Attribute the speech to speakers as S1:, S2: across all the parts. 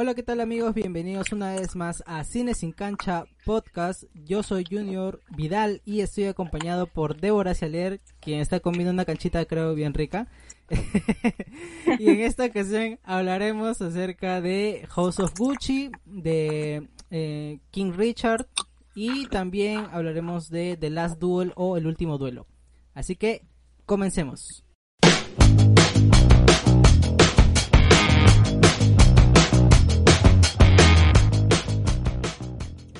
S1: Hola, ¿qué tal amigos? Bienvenidos una vez más a Cine sin Cancha Podcast. Yo soy Junior Vidal y estoy acompañado por Débora Cialer, quien está comiendo una canchita creo bien rica. y en esta ocasión hablaremos acerca de House of Gucci, de eh, King Richard y también hablaremos de The Last Duel o El Último Duelo. Así que comencemos.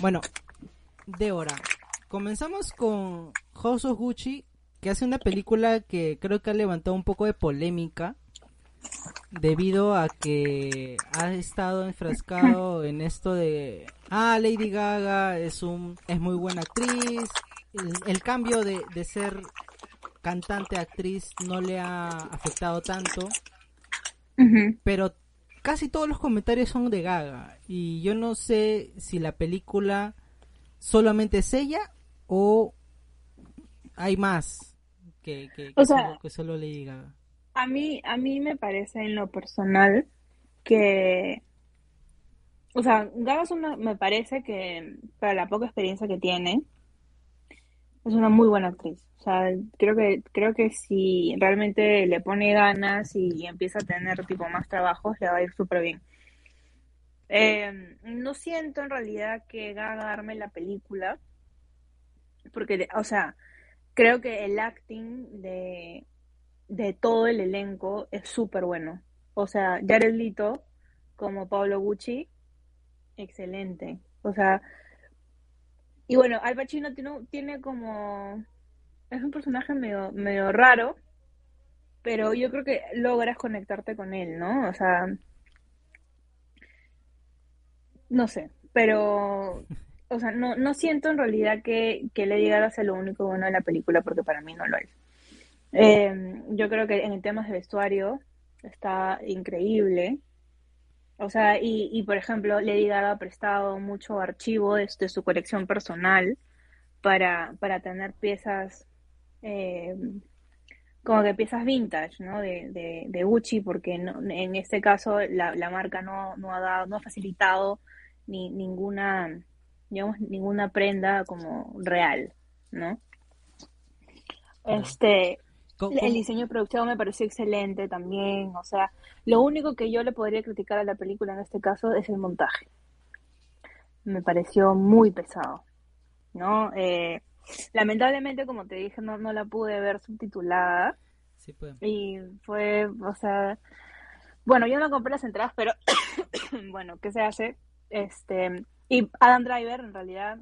S1: Bueno, Débora, comenzamos con House of Gucci, que hace una película que creo que ha levantado un poco de polémica debido a que ha estado enfrascado en esto de ah Lady Gaga es un es muy buena actriz el, cambio de, de, ser cantante actriz no le ha afectado tanto pero casi todos los comentarios son de Gaga y yo no sé si la película solamente es ella o hay más que, que, solo, Lady Gaga.
S2: A mí, a mí me parece en lo personal que, o sea, Gaga es una, me parece que para la poca experiencia que tiene, es una muy buena actriz. O sea, creo que, creo que si realmente le pone ganas y, empieza a tener tipo más trabajos, le va a ir súper bien. Eh, no siento en realidad que Gaga darme la película, porque, o sea, creo que el acting de, de todo el elenco es súper bueno. O sea, Jared Leto como Pablo Gucci, excelente. O sea, y bueno, Al Pacino tiene, tiene como es un personaje medio, medio raro, pero yo creo que logras conectarte con él, ¿no? O sea, no sé, pero, o sea, no, no siento en realidad que, que Lady Gaga sea lo único bueno de la película, porque para mí no lo es. Eh, yo creo que en el tema de vestuario está increíble. O sea, y, y por ejemplo, Lady Gaga ha prestado mucho archivo de, su colección personal para, para tener piezas eh, como que piezas vintage, ¿no? De, de, Gucci, porque en este caso la, la marca no, no, ha dado, no ha facilitado ni ninguna, digamos, ninguna prenda como real, ¿no? Este, el diseño de producción me pareció excelente también, o sea, lo único que yo le podría criticar a la película en este caso es el montaje. Me pareció muy pesado, ¿no? Eh, Lamentablemente, como te dije, no, no la pude ver subtitulada. Sí, pues. Y fue, o sea, bueno, yo no compré las entradas, pero bueno, ¿qué se hace? Este, y Adam Driver, en realidad,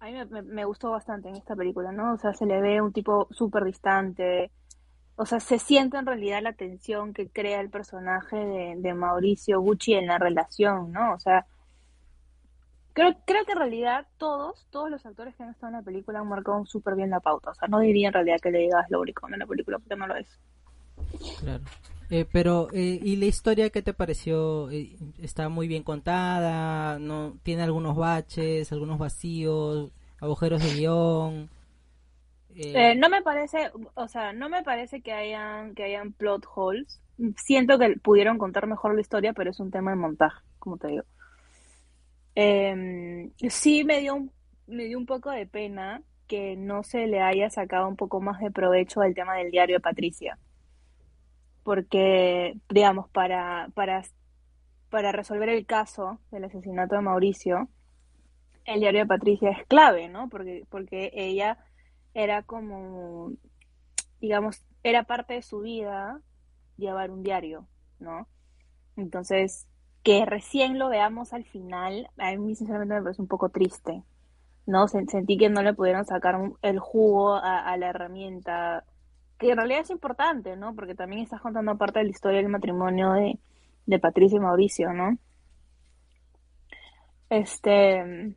S2: a mí me, gustó bastante en esta película, ¿no? O sea, se le ve un tipo súper distante. O sea, se siente en realidad la tensión que crea el personaje de, de Mauricio Gucci en la relación, ¿no? O sea, Creo, creo que en realidad todos, todos los actores que han estado en la película han marcado súper bien la pauta. O sea, no diría en realidad que le digas lo en la película porque no lo es.
S1: Claro. Eh, pero, eh, ¿y la historia qué te pareció? Eh, ¿Está muy bien contada? no ¿Tiene algunos baches, algunos vacíos, agujeros de guion?
S2: no me parece, o sea, no me parece que hayan, que hayan plot holes. Siento que pudieron contar mejor la historia, pero es un tema de montaje, como te digo. Eh, sí me dio, un, me dio un poco de pena que no se le haya sacado un poco más de provecho al tema del diario de Patricia. Porque, digamos, para, para, para resolver el caso del asesinato de Mauricio, el diario de Patricia es clave, ¿no? Porque, porque ella era como, digamos, era parte de su vida llevar un diario, ¿no? Entonces, que recién lo veamos al final, a mí sinceramente me parece un poco triste, ¿no? Sentí que no le pudieron sacar el jugo a, la herramienta, que en realidad es importante, ¿no? Porque también estás contando parte de la historia del matrimonio de, de Patricia y Mauricio, ¿no? Este,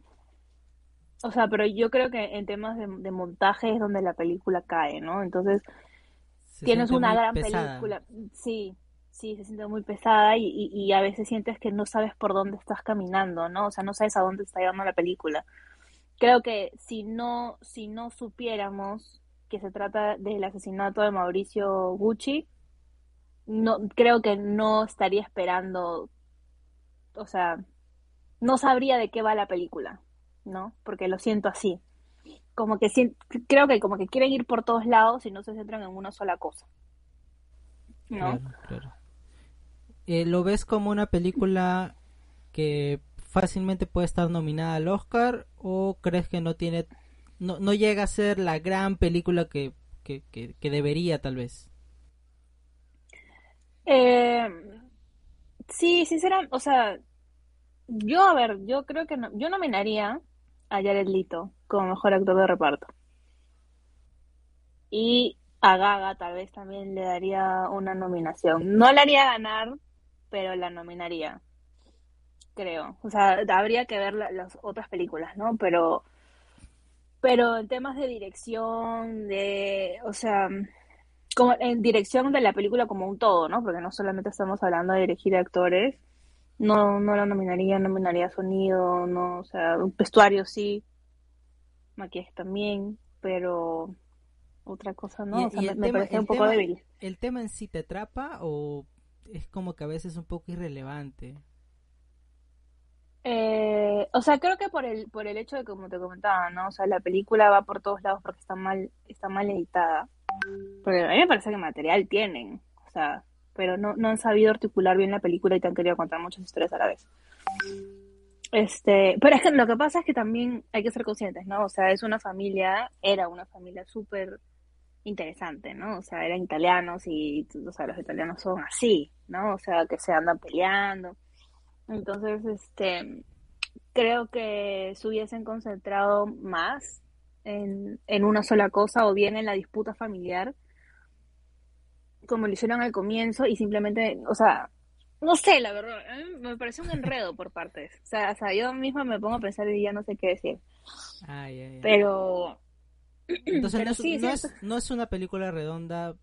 S2: o sea, pero yo creo que en temas de, montaje es donde la película cae, ¿no? Entonces, tienes una gran película, sí, Sí, se siente muy pesada y, y, a veces sientes que no sabes por dónde estás caminando, ¿no? O sea, no sabes a dónde está llevando la película. Creo que si no, si no supiéramos que se trata del asesinato de Mauricio Gucci, no, creo que no estaría esperando o sea, no sabría de qué va la película, ¿no? Porque lo siento así. Como que creo que como que quieren ir por todos lados y no se centran en una sola cosa. ¿No?
S1: Eh, ¿Lo ves como una película que fácilmente puede estar nominada al Oscar o crees que no tiene no, no llega a ser la gran película que, que, que, debería tal vez?
S2: Eh, sí, sinceramente, o sea, yo, a ver, yo creo que no, yo nominaría a Jared Leto como mejor actor de reparto. Y a Gaga tal vez también le daría una nominación. No le haría ganar, pero la nominaría. Creo. O sea, habría que ver las otras películas, ¿no? Pero pero en temas de dirección, de, o sea, como en dirección de la película como un todo, ¿no? Porque no solamente estamos hablando de dirigir actores, no, no la nominaría, nominaría sonido, no, o sea, un vestuario sí, maquillaje también, pero otra cosa no, o sea, me, parece un poco débil.
S1: ¿El tema en sí te atrapa o es como que a veces un poco irrelevante?
S2: Eh, o sea, creo que por el, por el hecho de como te comentaba, ¿no? O sea, la película va por todos lados porque está mal, está mal editada. Porque a mí me parece que material tienen, o sea, pero no, no han sabido articular bien la película y te han querido contar muchas historias a la vez. Este, pero es que lo que pasa es que también hay que ser conscientes, ¿no? O sea, es una familia, era una familia súper interesante, ¿no? O sea, eran italianos y, o sea, los italianos son así, ¿no? O sea, que se andan peleando entonces, este, creo que se hubiesen concentrado más en, en una sola cosa o bien en la disputa familiar, como lo hicieron al comienzo y simplemente, o sea, no sé, la verdad, me parece un enredo por partes. O sea, o sea, yo misma me pongo a pensar y ya no sé qué decir. Pero...
S1: Entonces no, es, no, es, una película redonda.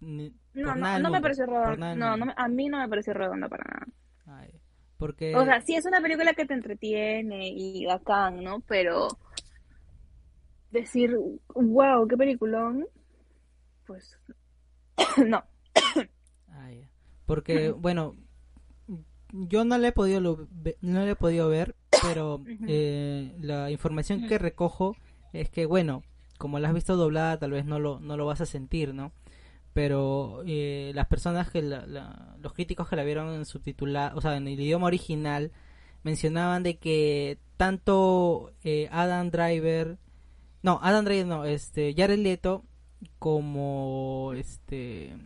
S2: no, no, no me parece redonda. No, no, a mí no me parece redonda para nada.
S1: Porque...
S2: O sea, sí es una película que te entretiene y bacán, ¿no? Pero decir, wow, qué peliculón, pues no.
S1: Ah, Porque, bueno, yo no le he podido, no le he podido ver, pero eh, la información que recojo es que, bueno, como la has visto doblada, tal vez no lo, no lo vas a sentir, ¿no? Pero eh, las personas que los críticos que la vieron en subtitular, o sea, en el idioma original, mencionaban de que tanto eh, Adam Driver, no, Adam Driver no, este, Jared Leto como este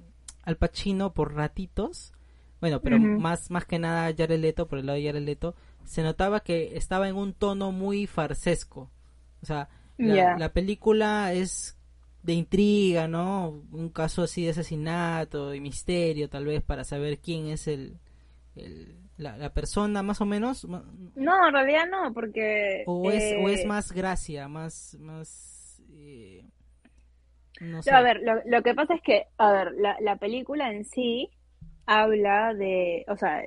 S1: Al Pacino por ratitos, bueno, pero más más que nada Jared Leto por el lado de Jared Leto, se notaba que estaba en un tono muy farsesco. O sea, la película es de intriga, ¿no? Un caso así de asesinato, de misterio, tal vez, para saber quién es el, la, persona, más o menos.
S2: No, en realidad no, porque...
S1: O es, o es eh, más gracia, más... más
S2: eh, no sé. A ver, lo, que pasa es que, a ver, la, la película en sí habla de, o sea,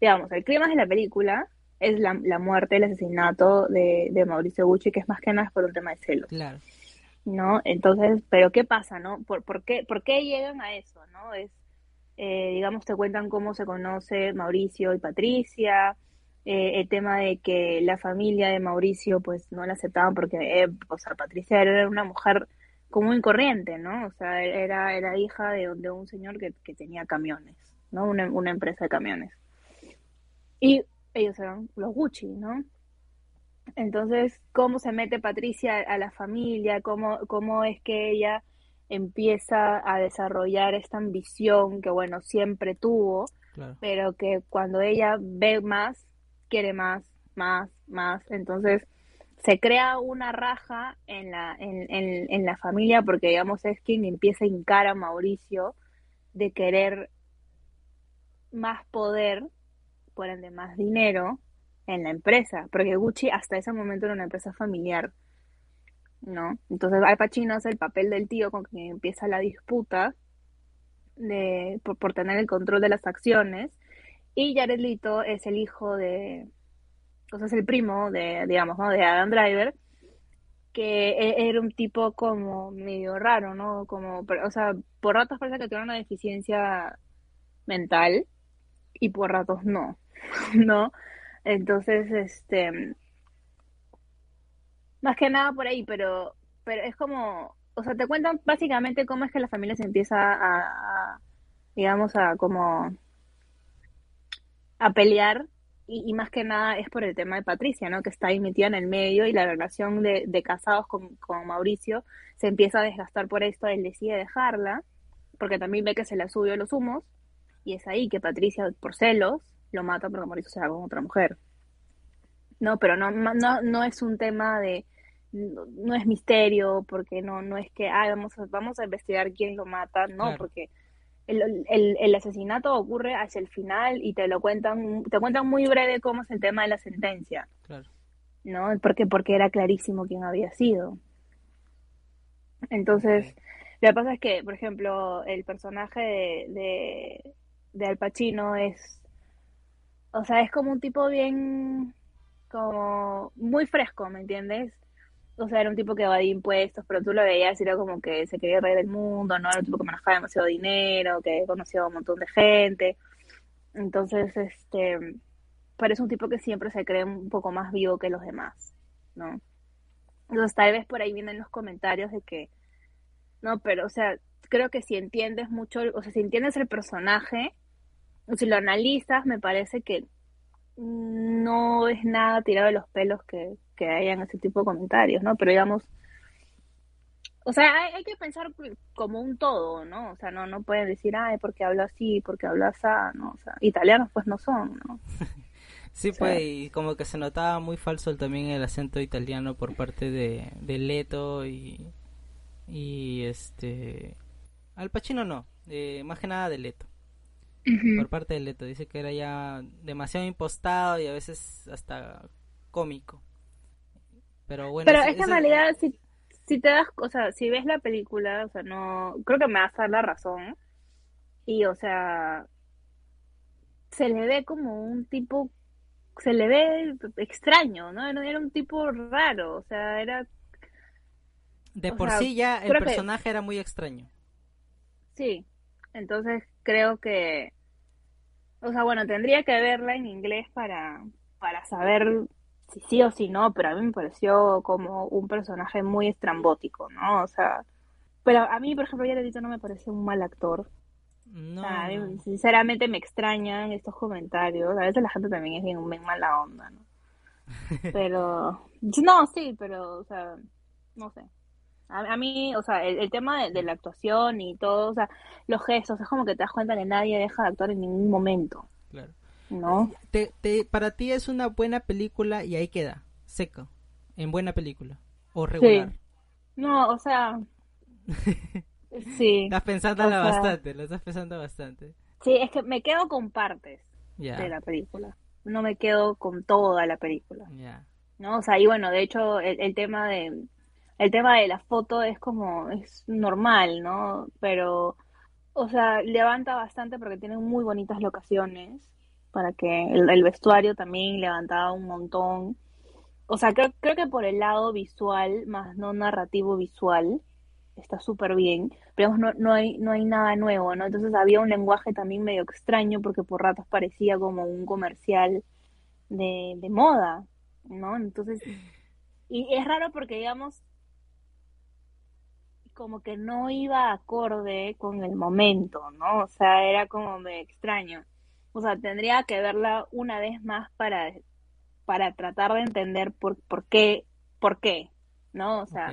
S2: digamos, el clima de la película es la, la muerte, el asesinato de, de Mauricio Gucci, que es más que nada por un tema de celos.
S1: Claro.
S2: ¿No? Entonces, pero ¿qué pasa, no? ¿Por, por, qué, por qué llegan a eso, no? Es, eh, digamos, te cuentan cómo se conoce Mauricio y Patricia, eh, el tema de que la familia de Mauricio, pues, no la aceptaban porque, eh, o sea, Patricia era una mujer común y corriente, ¿no? O sea, era, era hija de, de un señor que, que tenía camiones, ¿no? Una, una empresa de camiones. Y ellos eran los Gucci, ¿no? Entonces, cómo se mete Patricia a la familia, cómo, cómo es que ella empieza a desarrollar esta ambición que, bueno, siempre tuvo, pero que cuando ella ve más, quiere más, más, más. Entonces, se crea una raja en la, en, en, en la familia porque, digamos, es quien empieza a hincar a Mauricio de querer más poder, por ende más dinero, en la empresa, porque Gucci hasta ese momento era una empresa familiar, ¿no? Entonces Al Pacino hace el papel del tío con quien empieza la disputa de, por, tener el control de las acciones y Jared Leto es el hijo de, o sea, es el primo de, digamos, ¿no? De Adam Driver, que e, era un tipo como medio raro, ¿no? Como, o sea, por ratos parece que tiene una deficiencia mental y por ratos no. ¿no? Entonces, este, más que nada por ahí, pero, pero es como, o sea, te cuentan básicamente cómo es que la familia se empieza a, digamos, a como a pelear y, más que nada es por el tema de Patricia, ¿no? Que está ahí en el medio y la relación de, de casados con, con, Mauricio se empieza a desgastar por esto, él decide dejarla, porque también ve que se le subió los humos, y es ahí que Patricia, por celos, lo mata porque Mauricio se va con otra mujer. No, pero no, no, no es un tema de, no, es misterio, porque no, no es que, ah, vamos a, vamos a investigar quién lo mata, no, porque el, el, asesinato ocurre hacia el final y te lo cuentan, te cuentan muy breve cómo es el tema de la sentencia. Claro. ¿No? Porque, porque era clarísimo quién había sido. Entonces, lo que pasa es que, por ejemplo, el personaje de, de, de Al Pacino es, o sea, es como un tipo bien, como muy fresco, ¿me entiendes? o sea, era un tipo que evadía impuestos, pero tú lo veías y era como que se quería reír del mundo, ¿no? Era un tipo que manejaba demasiado dinero, que conocía a un montón de gente. Entonces, este, parece un tipo que siempre se cree un poco más vivo que los demás, ¿no? Entonces, tal vez por ahí vienen los comentarios de que, no, pero, o sea, creo que si entiendes mucho, o sea, si entiendes el personaje, si lo analizas, me parece que no es nada tirado de los pelos que, que hayan ese tipo de comentarios, ¿no? Pero digamos, o sea, hay, que pensar como un todo, ¿no? O sea, no, no pueden decir, ay, porque habla así, porque habla así, ¿no? O sea, italianos pues no son, ¿no?
S1: sí, pues, y como que se notaba muy falso también el acento italiano por parte de, de Leto y, y este... Al Pacino no, eh, más que nada de Leto. Por parte de Leto, dice que era ya demasiado impostado y a veces hasta cómico. Pero bueno.
S2: Pero es que en realidad, si, si te das, o sea, si ves la película, o sea, no, creo que me vas a dar la razón. Y, o sea, se le ve como un tipo, se le ve extraño, ¿no? Era un tipo raro, o sea, era...
S1: De por sí ya el personaje era muy extraño.
S2: Sí, entonces creo que, o sea, bueno, tendría que verla en inglés para, para saber si sí o si no, pero a mí me pareció como un personaje muy estrambótico, ¿no? O sea, pero a mí, por ejemplo, ya le no me pareció un mal actor. No. sinceramente me extrañan estos comentarios. A veces la gente también es bien, bien mala onda, ¿no? Pero, no, sí, pero, o sea, no sé. A, mí, o sea, el, tema de, de, la actuación y todo, o sea, los gestos, es como que te das cuenta que nadie deja de actuar en ningún momento. Claro. ¿no?
S1: Te, te, para ti es una buena película y ahí queda, seco, en buena película, o regular.
S2: No, o sea, sí.
S1: Estás pensando bastante, lo estás pensando bastante.
S2: Sí, es que me quedo con partes de la película, no me quedo con toda la película. ¿No? O sea, y bueno, de hecho, el, el tema de el tema de la foto es como, es normal, ¿no? Pero, o sea, levanta bastante porque tiene muy bonitas locaciones para que el, vestuario también levantaba un montón. O sea, creo, creo que por el lado visual, más no narrativo visual, está súper bien, pero no, no, hay, no hay nada nuevo, ¿no? Entonces había un lenguaje también medio extraño porque por ratos parecía como un comercial de, de moda, ¿no? Entonces, y es raro porque, digamos, como que no iba acorde con el momento, ¿no? O sea, era como me extraño. O sea, tendría que verla una vez más para, para tratar de entender por, por qué, por qué, ¿no? O sea,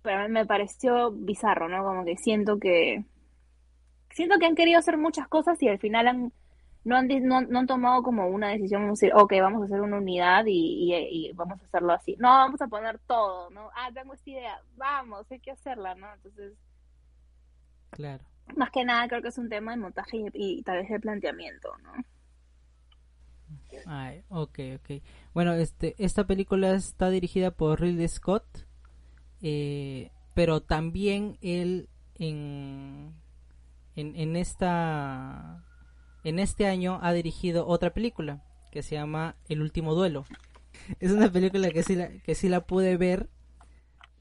S2: pero me pareció bizarro, ¿no? Como que siento que, siento que han querido hacer muchas cosas y al final han, no han, no, han tomado como una decisión, vamos a decir, ok, vamos a hacer una unidad y, y, vamos a hacerlo así. No, vamos a poner todo, ¿no? Ah, tengo esta idea, vamos, hay que hacerla, ¿no? Entonces...
S1: Claro
S2: más que nada creo que es un tema de montaje y, tal vez de planteamiento, ¿no?
S1: Ay, ok, ok. Bueno, este, esta película está dirigida por Ridley Scott, eh, pero también él en, en, en, esta en este año ha dirigido otra película que se llama El último duelo. Es una película que sí la, que sí la pude ver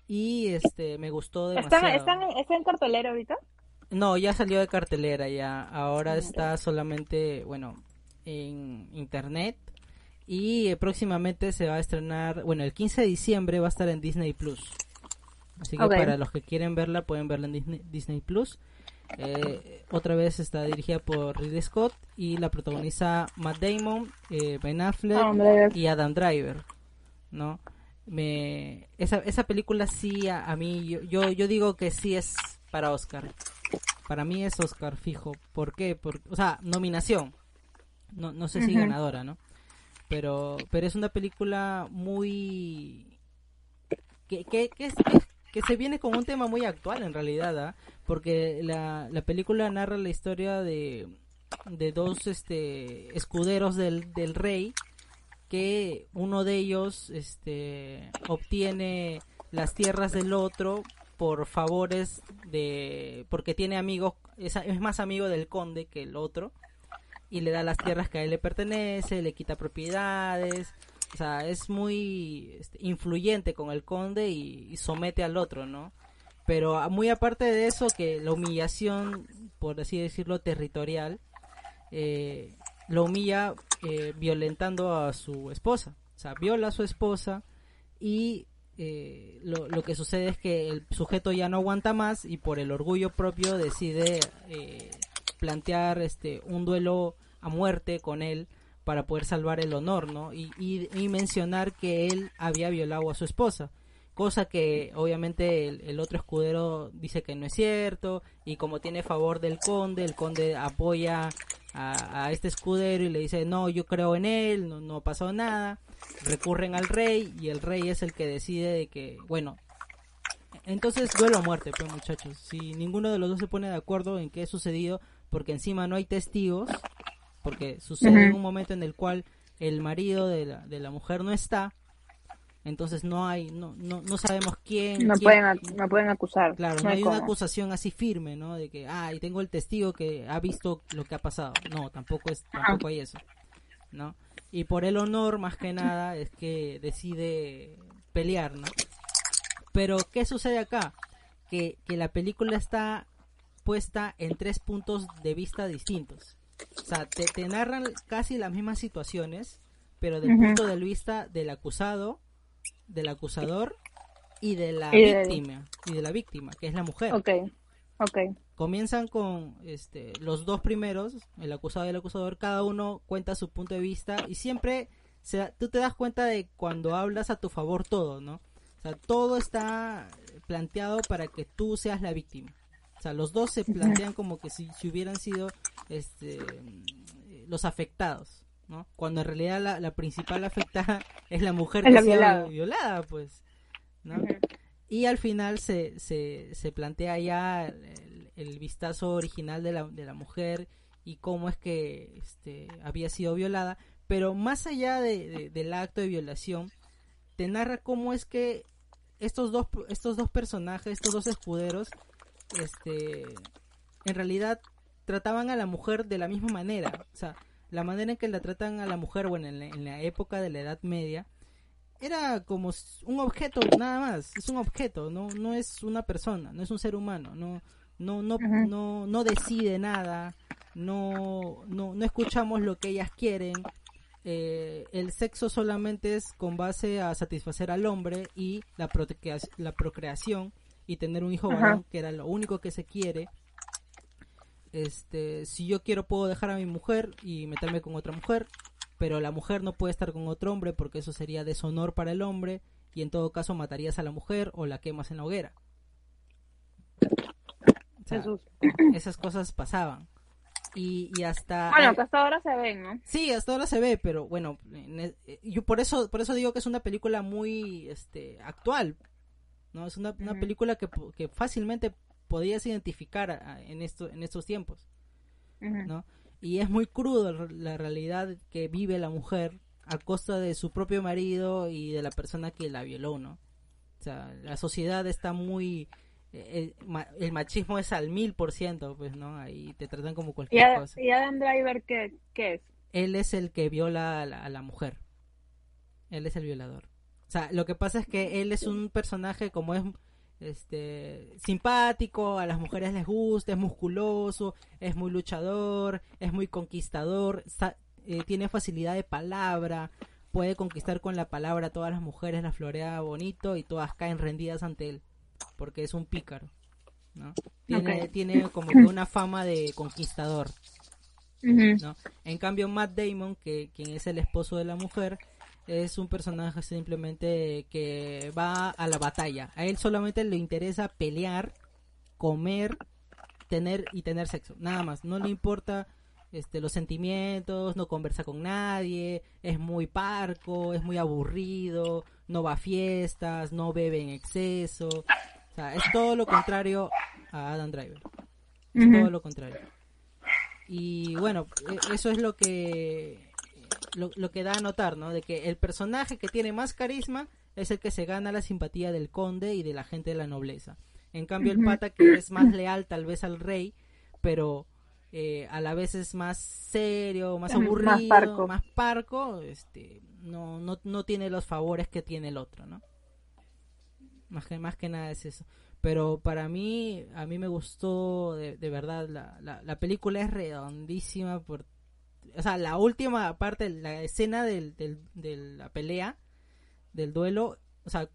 S1: y este me gustó demasiado.
S2: ¿Está, está en cartelera ahorita?
S1: No, ya salió de cartelera ya. Ahora está solamente, bueno, en internet y eh, próximamente se va a estrenar, bueno, el 15 de diciembre va a estar en Disney Plus. Así que para los que quieren verla pueden verla en Disney, Plus. Eh, otra vez está dirigida por Ridley Scott y la protagoniza Matt Damon, eh, Ben Affleck y Adam Driver, ¿no? Me, esa, esa película sí a, mí yo, yo, yo digo que sí es para Oscar. Para mí es Oscar fijo. ¿Por qué? Por, o sea, nominación. No, no sé si ganadora, ¿no? Pero, pero es una película muy... Que, que, que, que, se viene con un tema muy actual en realidad, ¿ah? Porque la, la película narra la historia de, de dos este, escuderos del, del rey que uno de ellos este, obtiene las tierras del otro por favores de porque tiene amigos es, es, más amigo del conde que el otro y le da las tierras que a él le pertenece le quita propiedades o sea es muy este, influyente con el conde y, somete al otro no pero muy aparte de eso que la humillación por así decirlo territorial eh, lo humilla eh, violentando a su esposa. O sea, viola a su esposa y eh, lo, lo, que sucede es que el sujeto ya no aguanta más y por el orgullo propio decide eh, plantear este un duelo a muerte con él para poder salvar el honor, ¿no? Y, y, mencionar que él había violado a su esposa, cosa que obviamente el, el, otro escudero dice que no es cierto y como tiene favor del conde, el conde apoya a, este escudero y le dice, no, yo creo en él, no, no pasado nada. Recurren al rey y el rey es el que decide de que, bueno, entonces duelo a muerte, pues muchachos. Si ninguno de los dos se pone de acuerdo en qué ha sucedido, porque encima no hay testigos, porque sucede en un momento en el cual el marido de la, de la mujer no está, entonces no hay no no, no sabemos quién
S2: no pueden no pueden acusar
S1: claro no, hay, una acusación así firme no de que ah y tengo el testigo que ha visto lo que ha pasado no tampoco es tampoco hay eso no y por el honor más que nada es que decide pelear no pero qué sucede acá que, que la película está puesta en tres puntos de vista distintos o sea te, te narran casi las mismas situaciones pero del punto de vista del acusado del acusador y de la víctima y de la víctima que es la mujer.
S2: Ok, ok.
S1: comienzan con este los dos primeros el acusado y el acusador cada uno cuenta su punto de vista y siempre se, tú te das cuenta de cuando hablas a tu favor todo no o sea todo está planteado para que tú seas la víctima o sea los dos se plantean como que si, si hubieran sido este los afectados ¿no? Cuando en realidad la, la principal afectada es la mujer que ha sido violada. pues, ¿no? Y al final se, se, se plantea ya el, vistazo original de la, de la mujer y cómo es que este, había sido violada, pero más allá de, del acto de violación, te narra cómo es que estos dos, estos dos personajes, estos dos escuderos, este, en realidad trataban a la mujer de la misma manera. O sea, la manera en que la tratan a la mujer, bueno, en la, época de la Edad Media, era como un objeto nada más, es un objeto, no, no es una persona, no es un ser humano, no, no, no, no, no decide nada, no, no, no escuchamos lo que ellas quieren, eh, el sexo solamente es con base a satisfacer al hombre y la, la procreación y tener un hijo varón, que era lo único que se quiere este, si yo quiero puedo dejar a mi mujer y meterme con otra mujer, pero la mujer no puede estar con otro hombre porque eso sería deshonor para el hombre y en todo caso matarías a la mujer o la quemas en la hoguera. esas cosas pasaban. Y, y hasta
S2: bueno hasta ahora se ven no
S1: sí hasta ahora se ve pero bueno e, yo por eso por eso digo que es una película muy este actual no es una, una película que, que fácilmente podías identificar en, esto, en estos tiempos, ¿no? Y es muy crudo la realidad que vive la mujer a costa de su propio marido y de la persona que la violó, ¿no? O sea, la sociedad está muy... Eh, el, machismo es al mil por ciento, pues, ¿no? Ahí te tratan como cualquier cosa.
S2: ¿Y Adam Driver qué, qué, es?
S1: Él es el que viola a la, a la mujer. Él es el violador. O sea, lo que pasa es que él es un personaje como es este simpático, a las mujeres les gusta, es musculoso, es muy luchador, es muy conquistador, eh, tiene facilidad de palabra, puede conquistar con la palabra a todas las mujeres, las florea bonito y todas caen rendidas ante él, porque es un pícaro, ¿no? Tiene, tiene como que una fama de conquistador, ¿no? En cambio, Matt Damon, que quien es el esposo de la mujer, es un personaje simplemente que va a la batalla. A él solamente le interesa pelear, comer, tener y tener sexo, nada más. No le importa este, los sentimientos, no conversa con nadie, es muy parco, es muy aburrido, no va a fiestas, no bebe en exceso. O sea, es todo lo contrario a Adam Driver. Es todo lo contrario. Y bueno, e, eso es lo que lo, que da a notar, ¿no? De que el personaje que tiene más carisma es el que se gana la simpatía del conde y de la gente de la nobleza. En cambio, el pata que es más leal tal vez al rey, pero eh, a la vez es más serio, más aburrido, más parco, este, no, no, no tiene los favores que tiene el otro, ¿no? Más que, más que nada es eso. Pero para mí, a mí me gustó de, verdad, la, la, la, película es redondísima. Por, o sea, la última parte, la escena del, del, de la pelea, del duelo, o sea,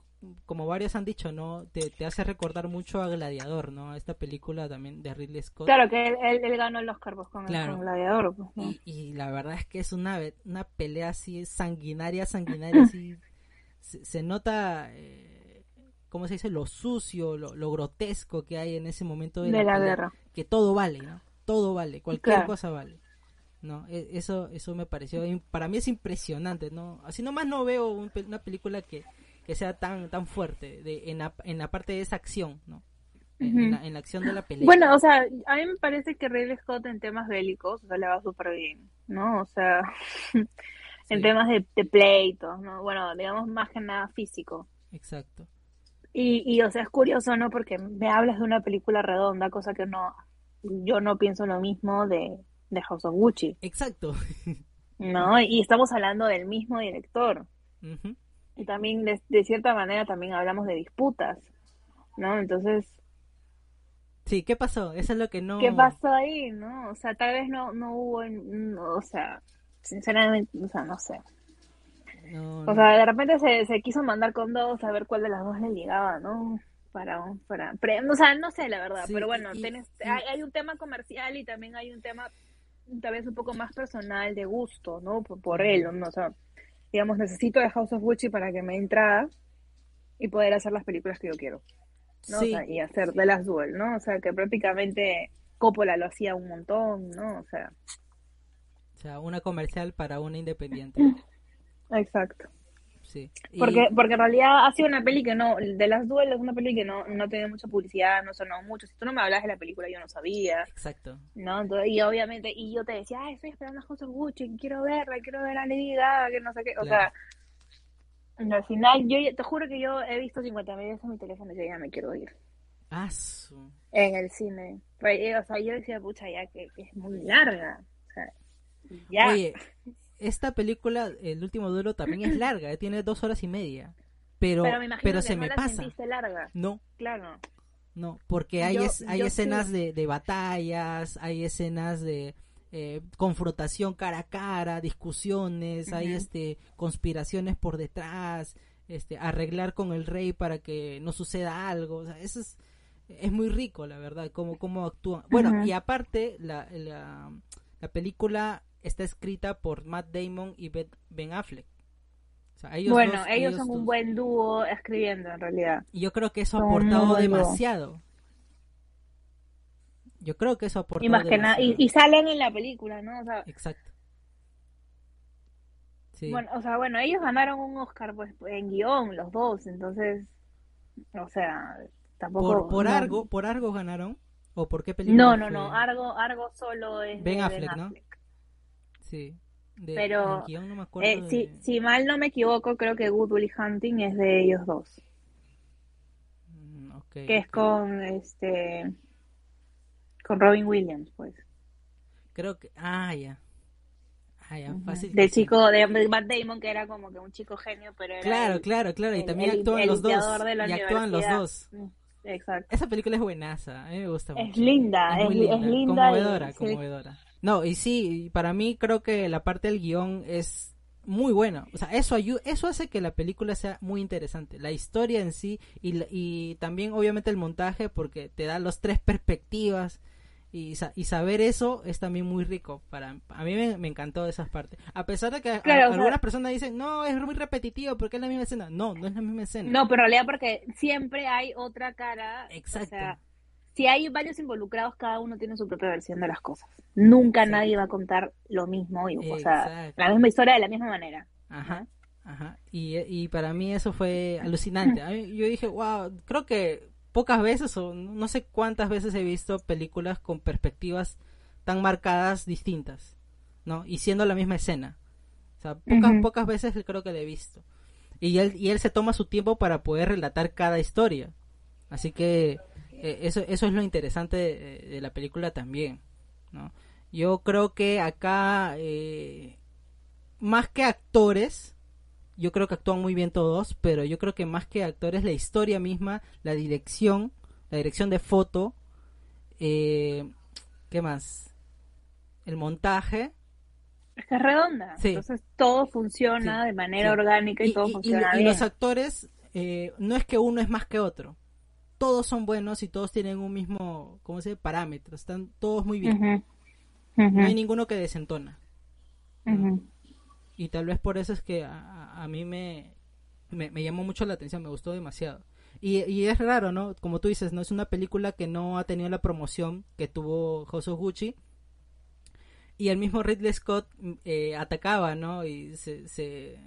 S1: como varios han dicho, ¿no? Te, hace recordar mucho a Gladiador, ¿no? Esta película también de Ridley Scott.
S2: Claro, que él, ganó el Oscar pues, con, Gladiador. Pues,
S1: y, la verdad es que es una, una pelea así sanguinaria, sanguinaria, así. Se, nota, eh, ¿cómo se dice? Lo sucio, lo, grotesco que hay en ese momento de, la, guerra. Que todo vale, ¿no? Todo vale, cualquier cosa vale. ¿No? E, eso, eso me pareció, para mí es impresionante, ¿no? Así nomás no veo una película que que sea tan tan fuerte de, en, la, en la parte de esa acción, ¿no? En, la, acción de la pelea.
S2: Bueno, o sea, a mí me parece que Ridley Scott en temas bélicos, o sea, le va súper bien, ¿no? O sea, en temas de, de, pleitos, ¿no? Bueno, digamos más que nada físico.
S1: Exacto.
S2: Y, y, o sea, es curioso, ¿no? Porque me hablas de una película redonda, cosa que no, yo no pienso lo mismo de, de House of Gucci.
S1: Exacto.
S2: ¿No? Y estamos hablando del mismo director y también de, cierta manera también hablamos de disputas, ¿no? Entonces...
S1: Sí, ¿qué pasó? Eso es lo que no...
S2: ¿Qué pasó ahí, no? O sea, tal vez no, no hubo, o sea, sinceramente, o sea, no sé. o sea, de repente se, se quiso mandar con dos a ver cuál de las dos le llegaba, ¿no? Para, para, o sea, no sé la verdad, pero bueno, hay, hay, un tema comercial y también hay un tema tal vez un poco más personal de gusto, ¿no? Por, por él, ¿no? O sea, digamos, necesito de House of Gucci para que me entrada y poder hacer las películas que yo quiero. ¿no? y hacer de las duel, ¿no? O sea, que prácticamente Coppola lo hacía un montón, ¿no? O sea.
S1: O sea, una comercial para una independiente.
S2: Exacto. Porque, porque en realidad ha sido una peli que no, de las duelas, una peli que no, no tenía mucha publicidad, no sonó mucho. Si tú no me hablas de la película, yo no sabía.
S1: Exacto.
S2: ¿No? y obviamente, y yo te decía, ay, estoy esperando a José Gucci, quiero verla, quiero ver a Lady Gaga, que no sé qué. O sea, al final, yo te juro que yo he visto 50 veces en mi teléfono y yo ya me quiero ir.
S1: Ah,
S2: En el cine. Eh, o sea, yo decía, pucha, ya que, es muy larga. O sea, ya.
S1: Oye, esta película, El último duelo, también es larga, eh, tiene dos horas y media. Pero, pero, se me pasa.
S2: Larga.
S1: No.
S2: Claro.
S1: No, porque hay, hay escenas de, de, batallas, hay escenas de eh, confrontación cara a cara, discusiones, hay este conspiraciones por detrás, este arreglar con el rey para que no suceda algo. O sea, eso es, es muy rico, la verdad, cómo, cómo actúan. Bueno, y aparte, la, la, la película está escrita por Matt Damon y Ben Affleck.
S2: bueno, ellos, son un buen dúo escribiendo en realidad.
S1: Y yo creo que eso ha aportado demasiado. Yo creo que eso ha aportado
S2: y más que nada y, salen en la película, ¿no?
S1: Exacto.
S2: Bueno, o sea, bueno, ellos ganaron un Oscar pues en guion los dos, entonces, o sea, tampoco.
S1: Por, algo, por algo ganaron o por qué película.
S2: No, no, no, Argo, Argo solo es
S1: Ben Affleck, ¿no? Sí.
S2: Pero eh, si, mal no me equivoco, creo que Good Will Hunting es de ellos dos. Mm, que es con este con Robin Williams, pues.
S1: Creo que ah ya. Ah, ya, fácil.
S2: Del chico de Matt Damon que era como que un chico genio, pero era
S1: Claro, claro, claro, y también actúan los dos. y actúan los dos. Mm,
S2: exacto.
S1: Esa película es buenaza, a mí me gusta
S2: mucho. Es linda, es, linda.
S1: Conmovedora, conmovedora. No, y sí, para mí creo que la parte del guion es muy buena. O sea, eso, eso hace que la película sea muy interesante. La historia en sí y, y también obviamente el montaje porque te da los tres perspectivas y, y, saber eso es también muy rico. para A mí me, encantó esas partes. A pesar de que algunas personas dicen, no, es muy repetitivo porque es la misma escena. No, no es la misma escena.
S2: No, pero en realidad porque siempre hay otra cara.
S1: Exacto. O
S2: sea, si hay varios involucrados, cada uno tiene su propia versión de las cosas. Nunca nadie va a contar lo mismo, y, o sea, la misma historia de la misma manera.
S1: Ajá. Ajá. Y, y para mí eso fue alucinante. yo dije, wow, creo que pocas veces o no sé cuántas veces he visto películas con perspectivas tan marcadas distintas, ¿no? Y siendo la misma escena. O sea, pocas, pocas veces creo que le he visto. Y él, y él se toma su tiempo para poder relatar cada historia. Así que eh, eso, eso es lo interesante de, la película también, ¿no? Yo creo que acá, eh, más que actores, yo creo que actúan muy bien todos, pero yo creo que más que actores, la historia misma, la dirección, la dirección de foto, eh, ¿qué más? El montaje.
S2: Es que es redonda, entonces todo funciona de manera orgánica y, todo funciona bien.
S1: Y los actores, eh, no es que uno es más que otro, todos son buenos y todos tienen un mismo, ¿cómo se dice? Parámetro, están todos muy bien. No hay ninguno que desentona y tal vez por eso es que a, mí me, me, llamó mucho la atención, me gustó demasiado. Y, y, es raro, ¿no? Como tú dices, no es una película que no ha tenido la promoción que tuvo House Gucci. Y el mismo Ridley Scott eh, atacaba, ¿no? Y se, se,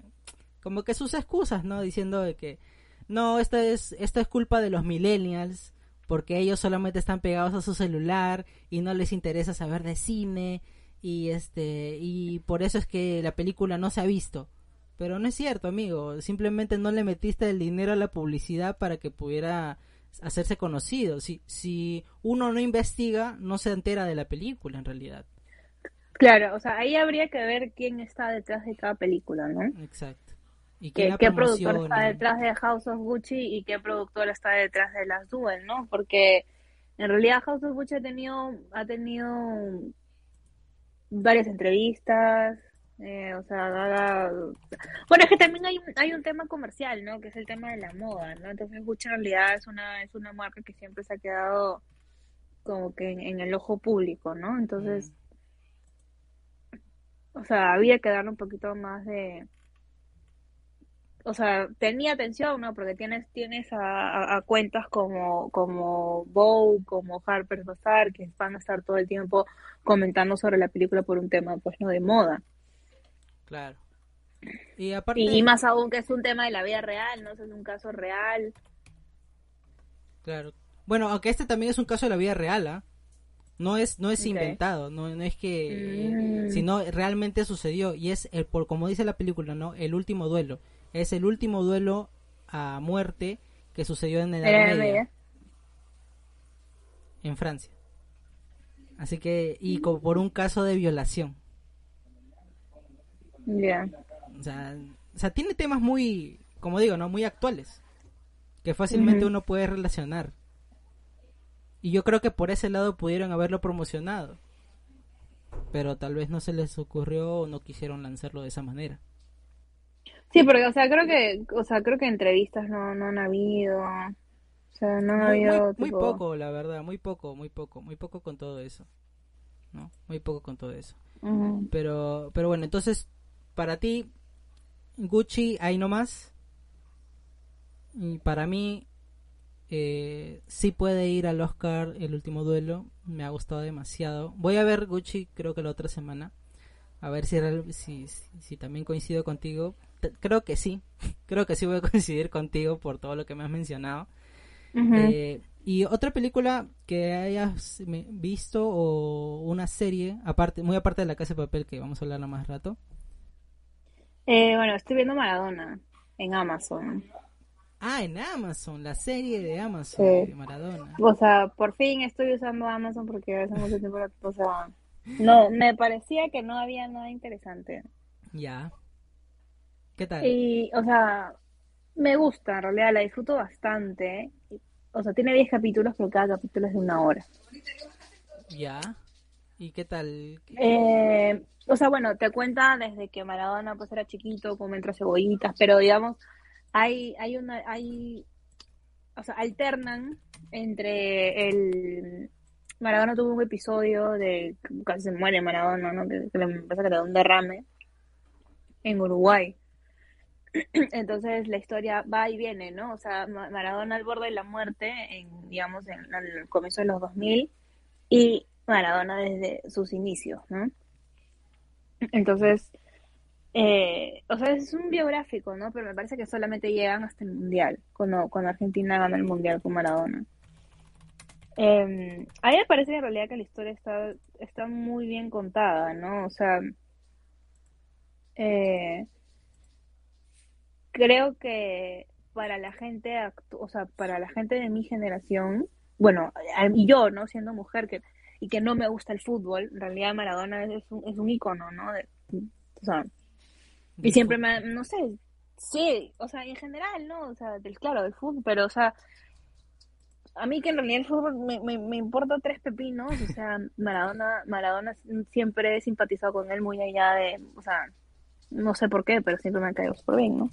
S1: como que sus excusas, ¿no? Diciendo de que no, esta es, esta es culpa de los millennials, porque ellos solamente están pegados a su celular y no les interesa saber de cine y este y por eso es que la película no se ha visto. Pero no es cierto, amigo, simplemente no le metiste el dinero a la publicidad para que pudiera hacerse conocido. Si si uno no investiga, no se entera de la película en realidad.
S2: Claro, o sea, ahí habría que ver quién está detrás de cada película, ¿no?
S1: Exacto.
S2: ¿Y ¿Qué, qué productor está detrás de House of Gucci y qué productor está detrás de las Duel, ¿no? Porque en realidad House of Gucci ha tenido, ha tenido varias entrevistas, eh, o sea, bueno, es que también hay un, hay un tema comercial, ¿no? Que es el tema de la moda, ¿no? Entonces Gucci en realidad es una, es una marca que siempre se ha quedado como que en, el ojo público, ¿no? Entonces, o sea, había que darle un poquito más de, o sea, tenía atención, ¿no? Porque tienes, tienes a, cuentas como, como Vogue, como Harper's Bazaar, que van a estar todo el tiempo comentando sobre la película por un tema, pues, no de moda.
S1: Claro.
S2: Y, aparte... y, más aún que es un tema de la vida real, ¿no? Es un caso real.
S1: Claro. Bueno, aunque este también es un caso de la vida real, ¿ah? No es, no es inventado, no, no es que, mm. sino realmente sucedió y es el, por como dice la película, ¿no? El último duelo es el último duelo a muerte que sucedió en Edad Media. En Francia. Así que, y por un caso de violación.
S2: Ya.
S1: O, sea, tiene temas muy, como digo, ¿no? Muy actuales. Que fácilmente uno puede relacionar. Y yo creo que por ese lado pudieron haberlo promocionado. Pero tal vez no se les ocurrió o no quisieron lanzarlo de esa manera.
S2: Sí, porque, o sea, creo que, o sea, creo que entrevistas no, no han habido. O sea, no han habido.
S1: Muy, poco, la verdad, muy poco, muy poco, muy poco con todo eso. ¿No? Muy poco con todo eso. Pero, pero bueno, entonces, para ti, Gucci, ahí nomás. Y para mí, eh, sí puede ir al Oscar el último duelo. Me ha gustado demasiado. Voy a ver Gucci, creo que la otra semana. A ver si, si, si también coincido contigo creo que sí, creo que sí voy a coincidir contigo por todo lo que me has mencionado. Eh, y otra película que hayas visto o una serie, aparte, muy aparte de La Casa de Papel, que vamos a hablar más rato.
S2: Eh, bueno, estoy viendo Maradona en Amazon.
S1: Ah, en Amazon, la serie de Amazon de Maradona.
S2: O sea, por fin estoy usando Amazon porque hace mucho tiempo, o sea, no, me parecía que no había nada interesante.
S1: Ya. ¿Qué tal?
S2: Y, o sea, me gusta, en realidad la disfruto bastante. O sea, tiene 10 capítulos, pero cada capítulo es de una hora.
S1: Ya. ¿Y qué tal?
S2: Eh, o sea, bueno, te cuenta desde que Maradona pues era chiquito, como entre cebollitas, pero digamos, hay, hay una, hay, o sea, alternan entre el Maradona tuvo un episodio de casi se muere Maradona, ¿no? Que, que le pasa que le da un derrame en Uruguay. Entonces la historia va y viene, ¿no? O sea, Maradona al borde de la muerte, en, digamos, en, el comienzo de los 2000 y Maradona desde sus inicios, ¿no? Entonces, eh, o sea, es un biográfico, ¿no? Pero me parece que solamente llegan hasta el Mundial, cuando, cuando Argentina gana el Mundial con Maradona. Eh, a mí me parece en realidad que la historia está, está muy bien contada, ¿no? O sea, eh, creo que para la gente, o sea, para la gente de mi generación, bueno, y yo, ¿no? Siendo mujer que y que no me gusta el fútbol, en realidad Maradona es un, es un icono, ¿no? o sea, y siempre me, no sé, sí, o sea, en general, ¿no? O sea, del, claro, del fútbol, pero, o sea, a mí que en realidad el fútbol me, me, me importa tres pepinos, o sea, Maradona, Maradona siempre he simpatizado con él muy allá de, o sea, no sé por qué, pero siempre me ha caído súper bien, ¿no?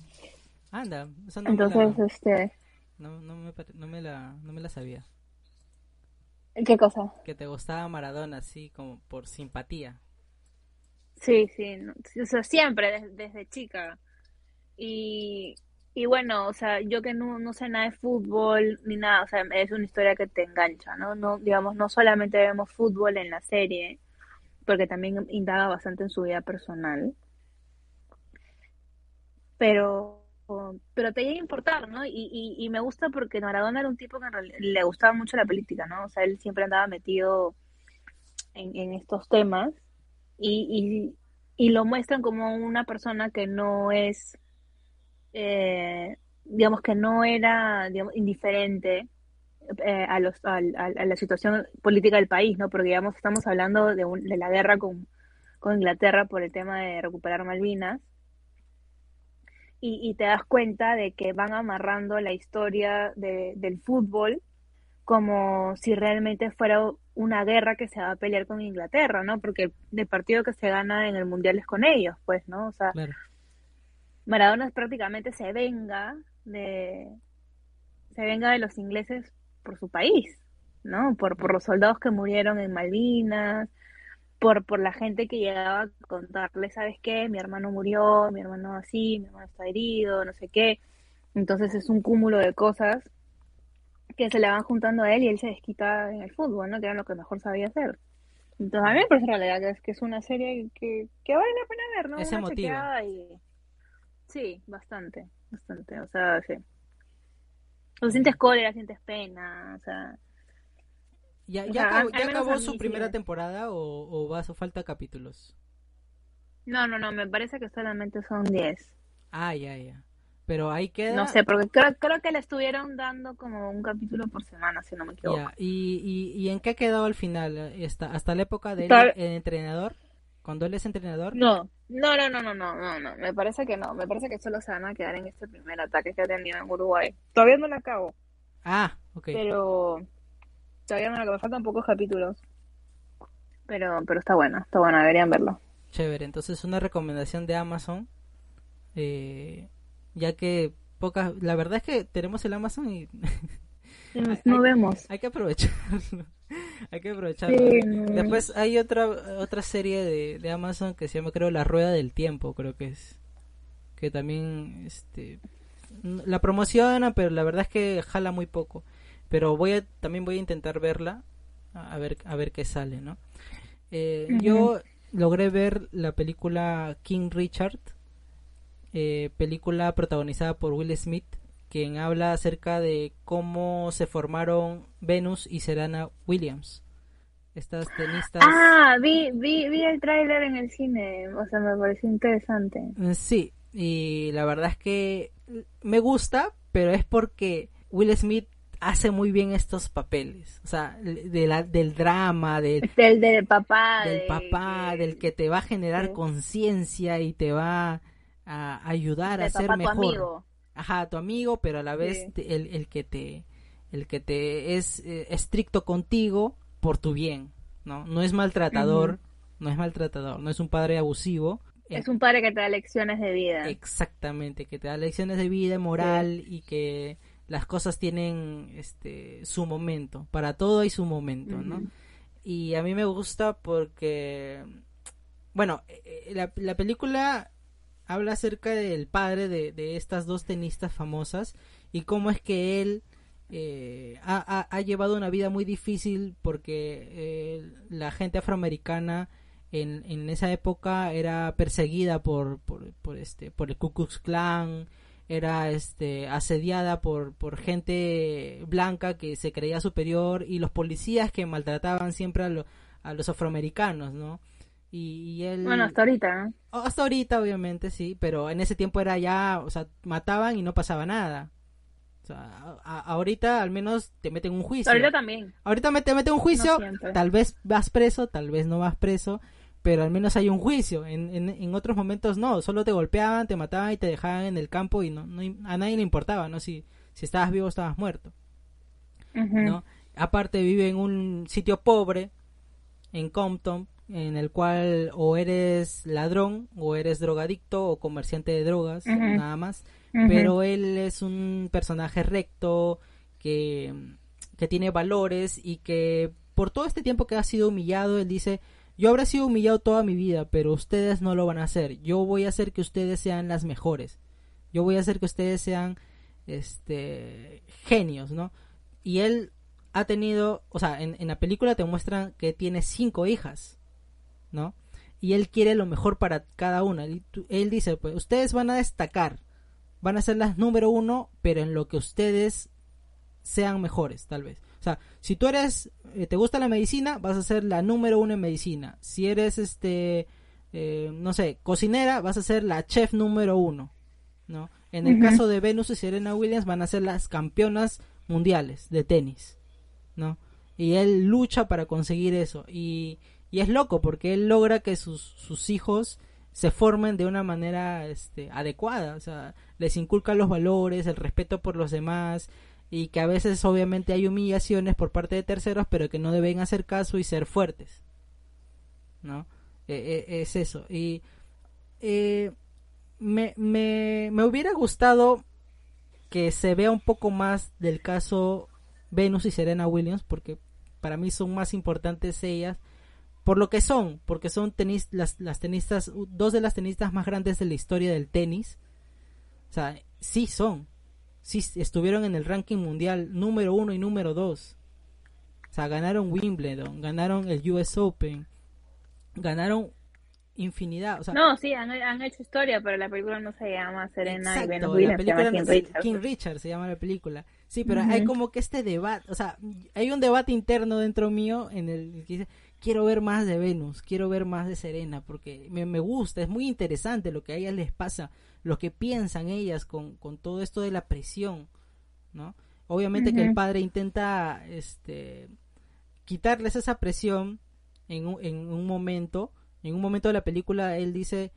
S1: Anda,
S2: no Entonces,
S1: me
S2: este...
S1: No, no, me, no, me la, no me la sabía.
S2: ¿Qué cosa?
S1: Que te gustaba Maradona, así como por simpatía.
S2: Sí, sí, o sea, siempre, desde, chica. Y, y bueno, o sea, yo que no, no sé nada de fútbol ni nada, o sea, es una historia que te engancha, ¿no? no digamos, no solamente vemos fútbol en la serie, porque también indaga bastante en su vida personal, pero pero te llega a importar, ¿no? Y, y, me gusta porque Maradona era un tipo que le gustaba mucho la política, ¿no? O sea, él siempre andaba metido en, en estos temas y, y, lo muestran como una persona que no es, eh, digamos que no era digamos, indiferente eh, a, los, a, la situación política del país, ¿no? Porque, digamos, estamos hablando de, de la guerra con, con Inglaterra por el tema de recuperar Malvinas y, te das cuenta de que van amarrando la historia del fútbol como si realmente fuera una guerra que se va a pelear con Inglaterra, ¿no? Porque el partido que se gana en el Mundial es con ellos, pues, ¿no? O sea, Maradona prácticamente se venga de se venga de los ingleses por su país, ¿no? Por, por los soldados que murieron en Malvinas, por, por la gente que llegaba a contarle, ¿sabes qué? Mi hermano murió, mi hermano así, mi hermano está herido, no sé qué. Entonces es un cúmulo de cosas que se le van juntando a él y él se desquita en el fútbol, ¿no? Que era lo que mejor sabía hacer. Entonces a mí me parece en realidad que es, que es una serie que, que vale la pena ver, ¿no?
S1: Es emotiva.
S2: Y... Sí, bastante, bastante, o sea, sí. O sientes cólera, sientes pena, o sea,
S1: ¿Ya, ya, acabó, su primera temporada o, o va a falta capítulos?
S2: No, no, no, me parece que solamente son 10.
S1: Ah, ya, ya. Pero ahí queda...
S2: No sé, porque creo, creo que le estuvieron dando como un capítulo por semana, si no me equivoco. Ya.
S1: ¿Y, y, y en qué quedó al final? ¿Hasta, hasta la época del entrenador? ¿Cuando él es entrenador?
S2: No, no, no, no, no, no, no, no, me parece que no. Me parece que solo se van a quedar en este primer ataque que ha tenido en Uruguay. Todavía no lo acabo.
S1: Ah, ok.
S2: Pero Todavía no, me faltan pocos capítulos. Pero, pero está bueno, está bueno, deberían verlo.
S1: Chévere, entonces una recomendación de Amazon. Eh, ya que pocas. La verdad es que tenemos el Amazon y.
S2: no vemos.
S1: Hay que aprovecharlo. hay que aprovecharlo. Después hay otra otra serie de, de Amazon que se llama, creo, La Rueda del Tiempo, creo que es. Que también este la promociona, pero la verdad es que jala muy poco pero voy a, también voy a intentar verla a ver a ver qué sale no eh, yo logré ver la película King Richard eh, película protagonizada por Will Smith quien habla acerca de cómo se formaron Venus y Serena Williams. Estas tenistas
S2: ah vi vi vi el tráiler en el cine o sea me pareció interesante.
S1: Eh, sí y la verdad es que me gusta pero es porque Will Smith hace muy bien estos papeles, o sea, de la, del drama, del,
S2: del, papá,
S1: del papá, del que te va a generar conciencia y te va a ayudar a ser mejor. Tu amigo. Ajá, tu amigo, pero a la vez el, el, que te el que te es eh, estricto contigo por tu bien, ¿no? No es maltratador, no es maltratador, no es un padre abusivo.
S2: Es un padre que te da lecciones de vida.
S1: Exactamente, que te da lecciones de vida, moral y que las cosas tienen este su momento, para todo hay su momento, ¿no? Y a mí me gusta porque bueno, eh, la, la película habla acerca del padre de, de, estas dos tenistas famosas y cómo es que él eh, ha, ha, llevado una vida muy difícil porque eh, la gente afroamericana en, en, esa época era perseguida por, por, por, este por el Ku Klux Klan era este asediada por, por gente blanca que se creía superior y los policías que maltrataban siempre a, lo, a los afroamericanos, ¿no? Y, él...
S2: Bueno, hasta ahorita,
S1: Hasta ahorita, obviamente, sí, pero en ese tiempo era ya, o sea, mataban y no pasaba nada. O sea, ahorita al menos te meten un juicio.
S2: Ahorita también.
S1: Ahorita te meten un juicio, tal vez vas preso, tal vez no vas preso, pero al menos hay un juicio. En, en, en, otros momentos no, solo te golpeaban, te mataban y te dejaban en el campo y no, no a nadie le importaba, ¿no? Si, si estabas vivo o estabas muerto. ¿no? Aparte vive en un sitio pobre, en Compton, en el cual o eres ladrón o eres drogadicto o comerciante de drogas, nada más. Pero él es un personaje recto que, que tiene valores y que por todo este tiempo que ha sido humillado, él dice, yo habré sido humillado toda mi vida, pero ustedes no lo van a hacer. Yo voy a hacer que ustedes sean las mejores. Yo voy a hacer que ustedes sean este genios, ¿no? Y él ha tenido, o sea, en, la película te muestran que tiene cinco hijas ¿no? Y él quiere lo mejor para cada una. Él dice, pues ustedes van a destacar, van a ser las número uno, pero en lo que ustedes sean mejores, tal vez. O sea, si tú eres, eh, te gusta la medicina, vas a ser la número uno en medicina. Si eres, este, eh, no sé, cocinera, vas a ser la chef número uno, ¿no? En el caso de Venus y Serena Williams van a ser las campeonas mundiales de tenis, ¿no? Y él lucha para conseguir eso. Y, y es loco porque él logra que sus, sus hijos se formen de una manera este, adecuada, o sea, les inculca los valores, el respeto por los demás y que a veces obviamente hay humillaciones por parte de terceros, pero que no deben hacer caso y ser fuertes, ¿no? E, e, es eso. Y eh, me, me, me hubiera gustado que se vea un poco más del caso Venus y Serena Williams, porque para mí son más importantes ellas por lo que son, porque son tenis, las, las tenistas, dos de las tenistas más grandes de la historia del tenis. O sea, sí son. Sí estuvieron en el ranking mundial número uno y número dos. O sea, ganaron Wimbledon, ganaron el US Open, ganaron infinidad. O sea,
S2: no, sí, han, han, hecho historia, pero la película no se llama Serena y Venus Williams, se llama King Richard.
S1: King Richard se llama la película. Sí, pero hay como que este debate, o sea, hay un debate interno dentro mío en el que dice, quiero ver más de Venus, quiero ver más de Serena, porque me, me, gusta, es muy interesante lo que a ellas les pasa, lo que piensan ellas con, con todo esto de la presión, ¿no? Obviamente que el padre intenta este, quitarles esa presión en un, en un momento, en un momento de la película él dice,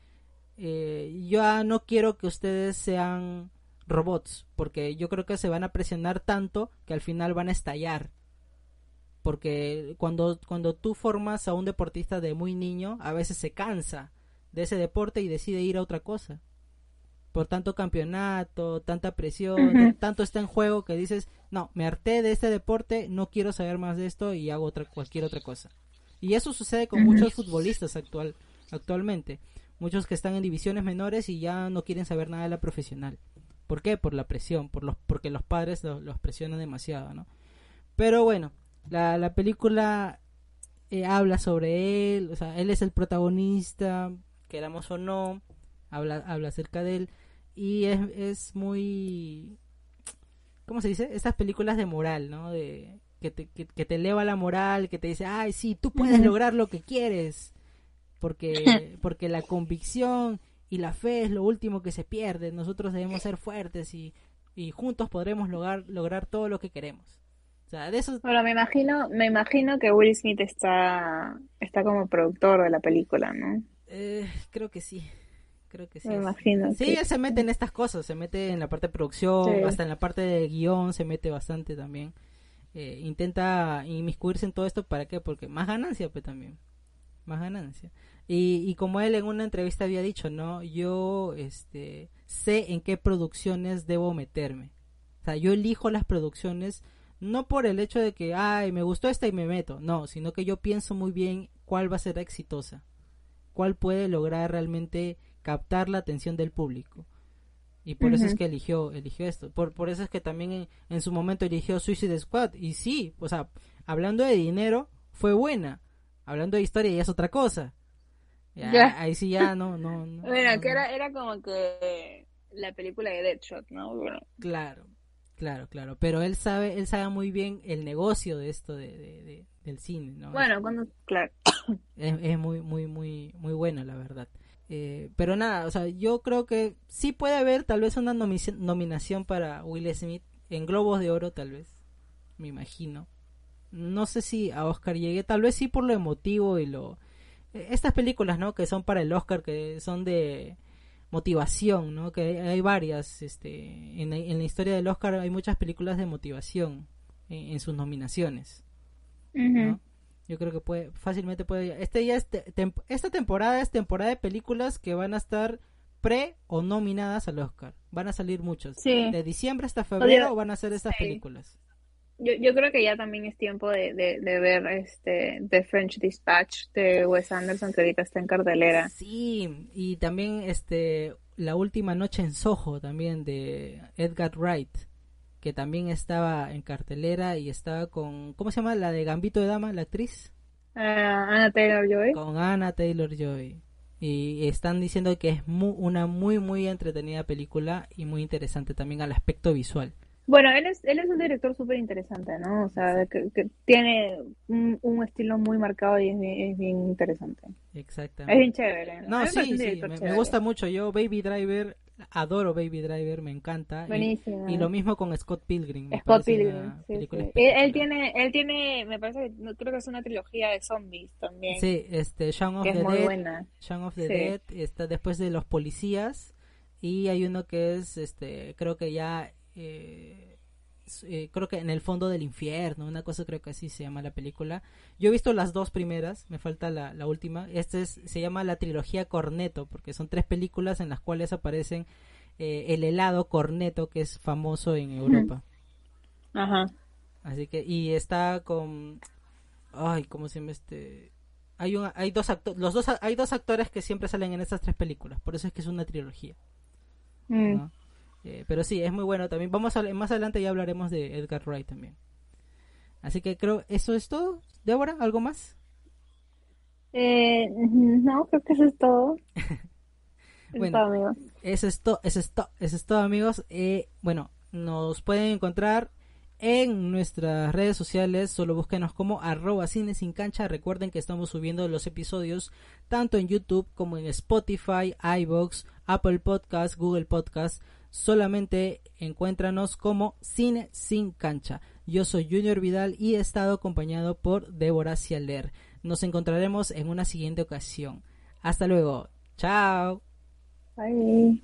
S1: eh, yo no quiero que ustedes sean robots, porque yo creo que se van a presionar tanto que al final van a estallar porque cuando, cuando tú formas a un deportista de muy niño, a veces se cansa de ese deporte y decide ir a otra cosa. Por tanto campeonato, tanta presión, tanto está en juego que dices, no, me harté de este deporte, no quiero saber más de esto y hago otra, cualquier otra cosa. Y eso sucede con muchos futbolistas actual, actualmente. Muchos que están en divisiones menores y ya no quieren saber nada de la profesional. ¿Por qué? Por la presión, por los, porque los padres los, los presionan demasiado, ¿no? Pero bueno, la, la película eh, habla sobre él, o sea, él es el protagonista, queramos o no, habla, habla acerca de él y es, es muy, ¿cómo se dice? Estas películas de moral, ¿no? De que te, que, te eleva la moral, que te dice, ay, sí, tú puedes lograr lo que quieres, porque, porque la convicción y la fe es lo último que se pierde, nosotros debemos ser fuertes y, y juntos podremos lograr, lograr todo lo que queremos. O sea, de eso...
S2: Bueno, me imagino, me imagino que Will Smith está, está como productor de la película, ¿no?
S1: Eh, creo que sí. Creo que sí.
S2: Me imagino.
S1: Sí, él se mete en estas cosas, se mete en la parte de producción, hasta en la parte de guion se mete bastante también. eh, intenta inmiscuirse en todo esto, ¿para qué? Porque más ganancia, pues también, más ganancia. Y, y como él en una entrevista había dicho, ¿no? Yo este, sé en qué producciones debo meterme. O sea, yo elijo las producciones no por el hecho de que, ay, me gustó esta y me meto, no, sino que yo pienso muy bien cuál va a ser exitosa, cuál puede lograr realmente captar la atención del público. Y por eso es que eligió, eligió esto. Por, por eso es que también en, su momento eligió Suicide Squad. Y sí, o sea, hablando de dinero, fue buena. Hablando de historia ya es otra cosa. Ahí sí ya no, no,
S2: Bueno, que era, era como que la película de Deadshot, ¿no?
S1: Claro, claro, claro. Pero él sabe, él sabe muy bien el negocio de esto de, del cine, ¿no?
S2: Bueno, cuando, claro.
S1: Es, es muy, muy, muy, muy bueno, la verdad. Eh, pero nada, o sea, yo creo que sí puede haber tal vez una nominación para Will Smith en Globos de Oro, tal vez, me imagino. No sé si a Oscar llegue, tal vez sí por lo emotivo y lo... Eh, estas películas, ¿no? Que son para el Oscar, que son de motivación, ¿no? Que hay varias, este, en, la historia del Oscar hay muchas películas de motivación en, sus nominaciones, ¿no? Yo creo que puede, fácilmente puede. Este ya esta temporada es temporada de películas que van a estar pre o nominadas al Oscar. Van a salir muchos. De diciembre hasta febrero van a ser estas películas.
S2: Yo, yo creo que ya también es tiempo de, de, ver este The French Dispatch de Wes Anderson que ahorita está en cartelera.
S1: Sí, y también este La última noche en Soho también de Edgar Wright que también estaba en cartelera y estaba con, ¿cómo se llama? La de Gambito de Dama, la actriz.
S2: Ah, Anna Taylor Joy.
S1: Con Anna Taylor Joy. Y están diciendo que es una muy, muy entretenida película y muy interesante también al aspecto visual.
S2: Bueno, él es, él es un director súper interesante, ¿no? O sea, que, tiene un, estilo muy marcado y es bien, interesante.
S1: Exactamente.
S2: Es bien chévere.
S1: No, sí, sí, me, gusta mucho. Yo, Baby Driver, adoro Baby Driver, me encanta.
S2: Buenísimo.
S1: Y, lo mismo con Scott Pilgrim.
S2: Scott Pilgrim, sí, Él, tiene, él tiene, me parece creo que es una trilogía de zombies también.
S1: Sí, este, Shaun of the Dead. Shaun of the Dead está después de los policías y hay uno que es, este, creo que ya eh, eh, creo que en el fondo del infierno, una cosa creo que así se llama la película. Yo he visto las dos primeras, me falta la, última. Este se llama la trilogía Corneto, porque son tres películas en las cuales aparecen eh, el helado Corneto, que es famoso en Europa.
S2: Ajá.
S1: Así que, y está con, ay, ¿cómo se llama este? Hay, un, hay dos actores, los dos, hay dos actores que siempre salen en estas tres películas, por eso es que es una trilogía. Mm. Eh, pero sí, es muy bueno también. Vamos a, más adelante ya hablaremos de Edgar Wright también. Así que creo, ¿eso es todo? Débora, ¿algo más?
S2: Eh, no, creo que eso es todo.
S1: eso es todo, amigos. Eso es, todo, eso es, eso es todo, amigos. Eh, bueno, nos pueden encontrar en nuestras redes sociales. Solo búsquenos como arroba cine sin cancha. Recuerden que estamos subiendo los episodios tanto en YouTube como en Spotify, iBox, Apple Podcast, Google Podcast solamente encuéntranos como Cine Sin Cancha. Yo soy Junior Vidal y he estado acompañado por Débora Cialer. Nos encontraremos en una siguiente ocasión. Hasta luego. Chao.
S2: Bye.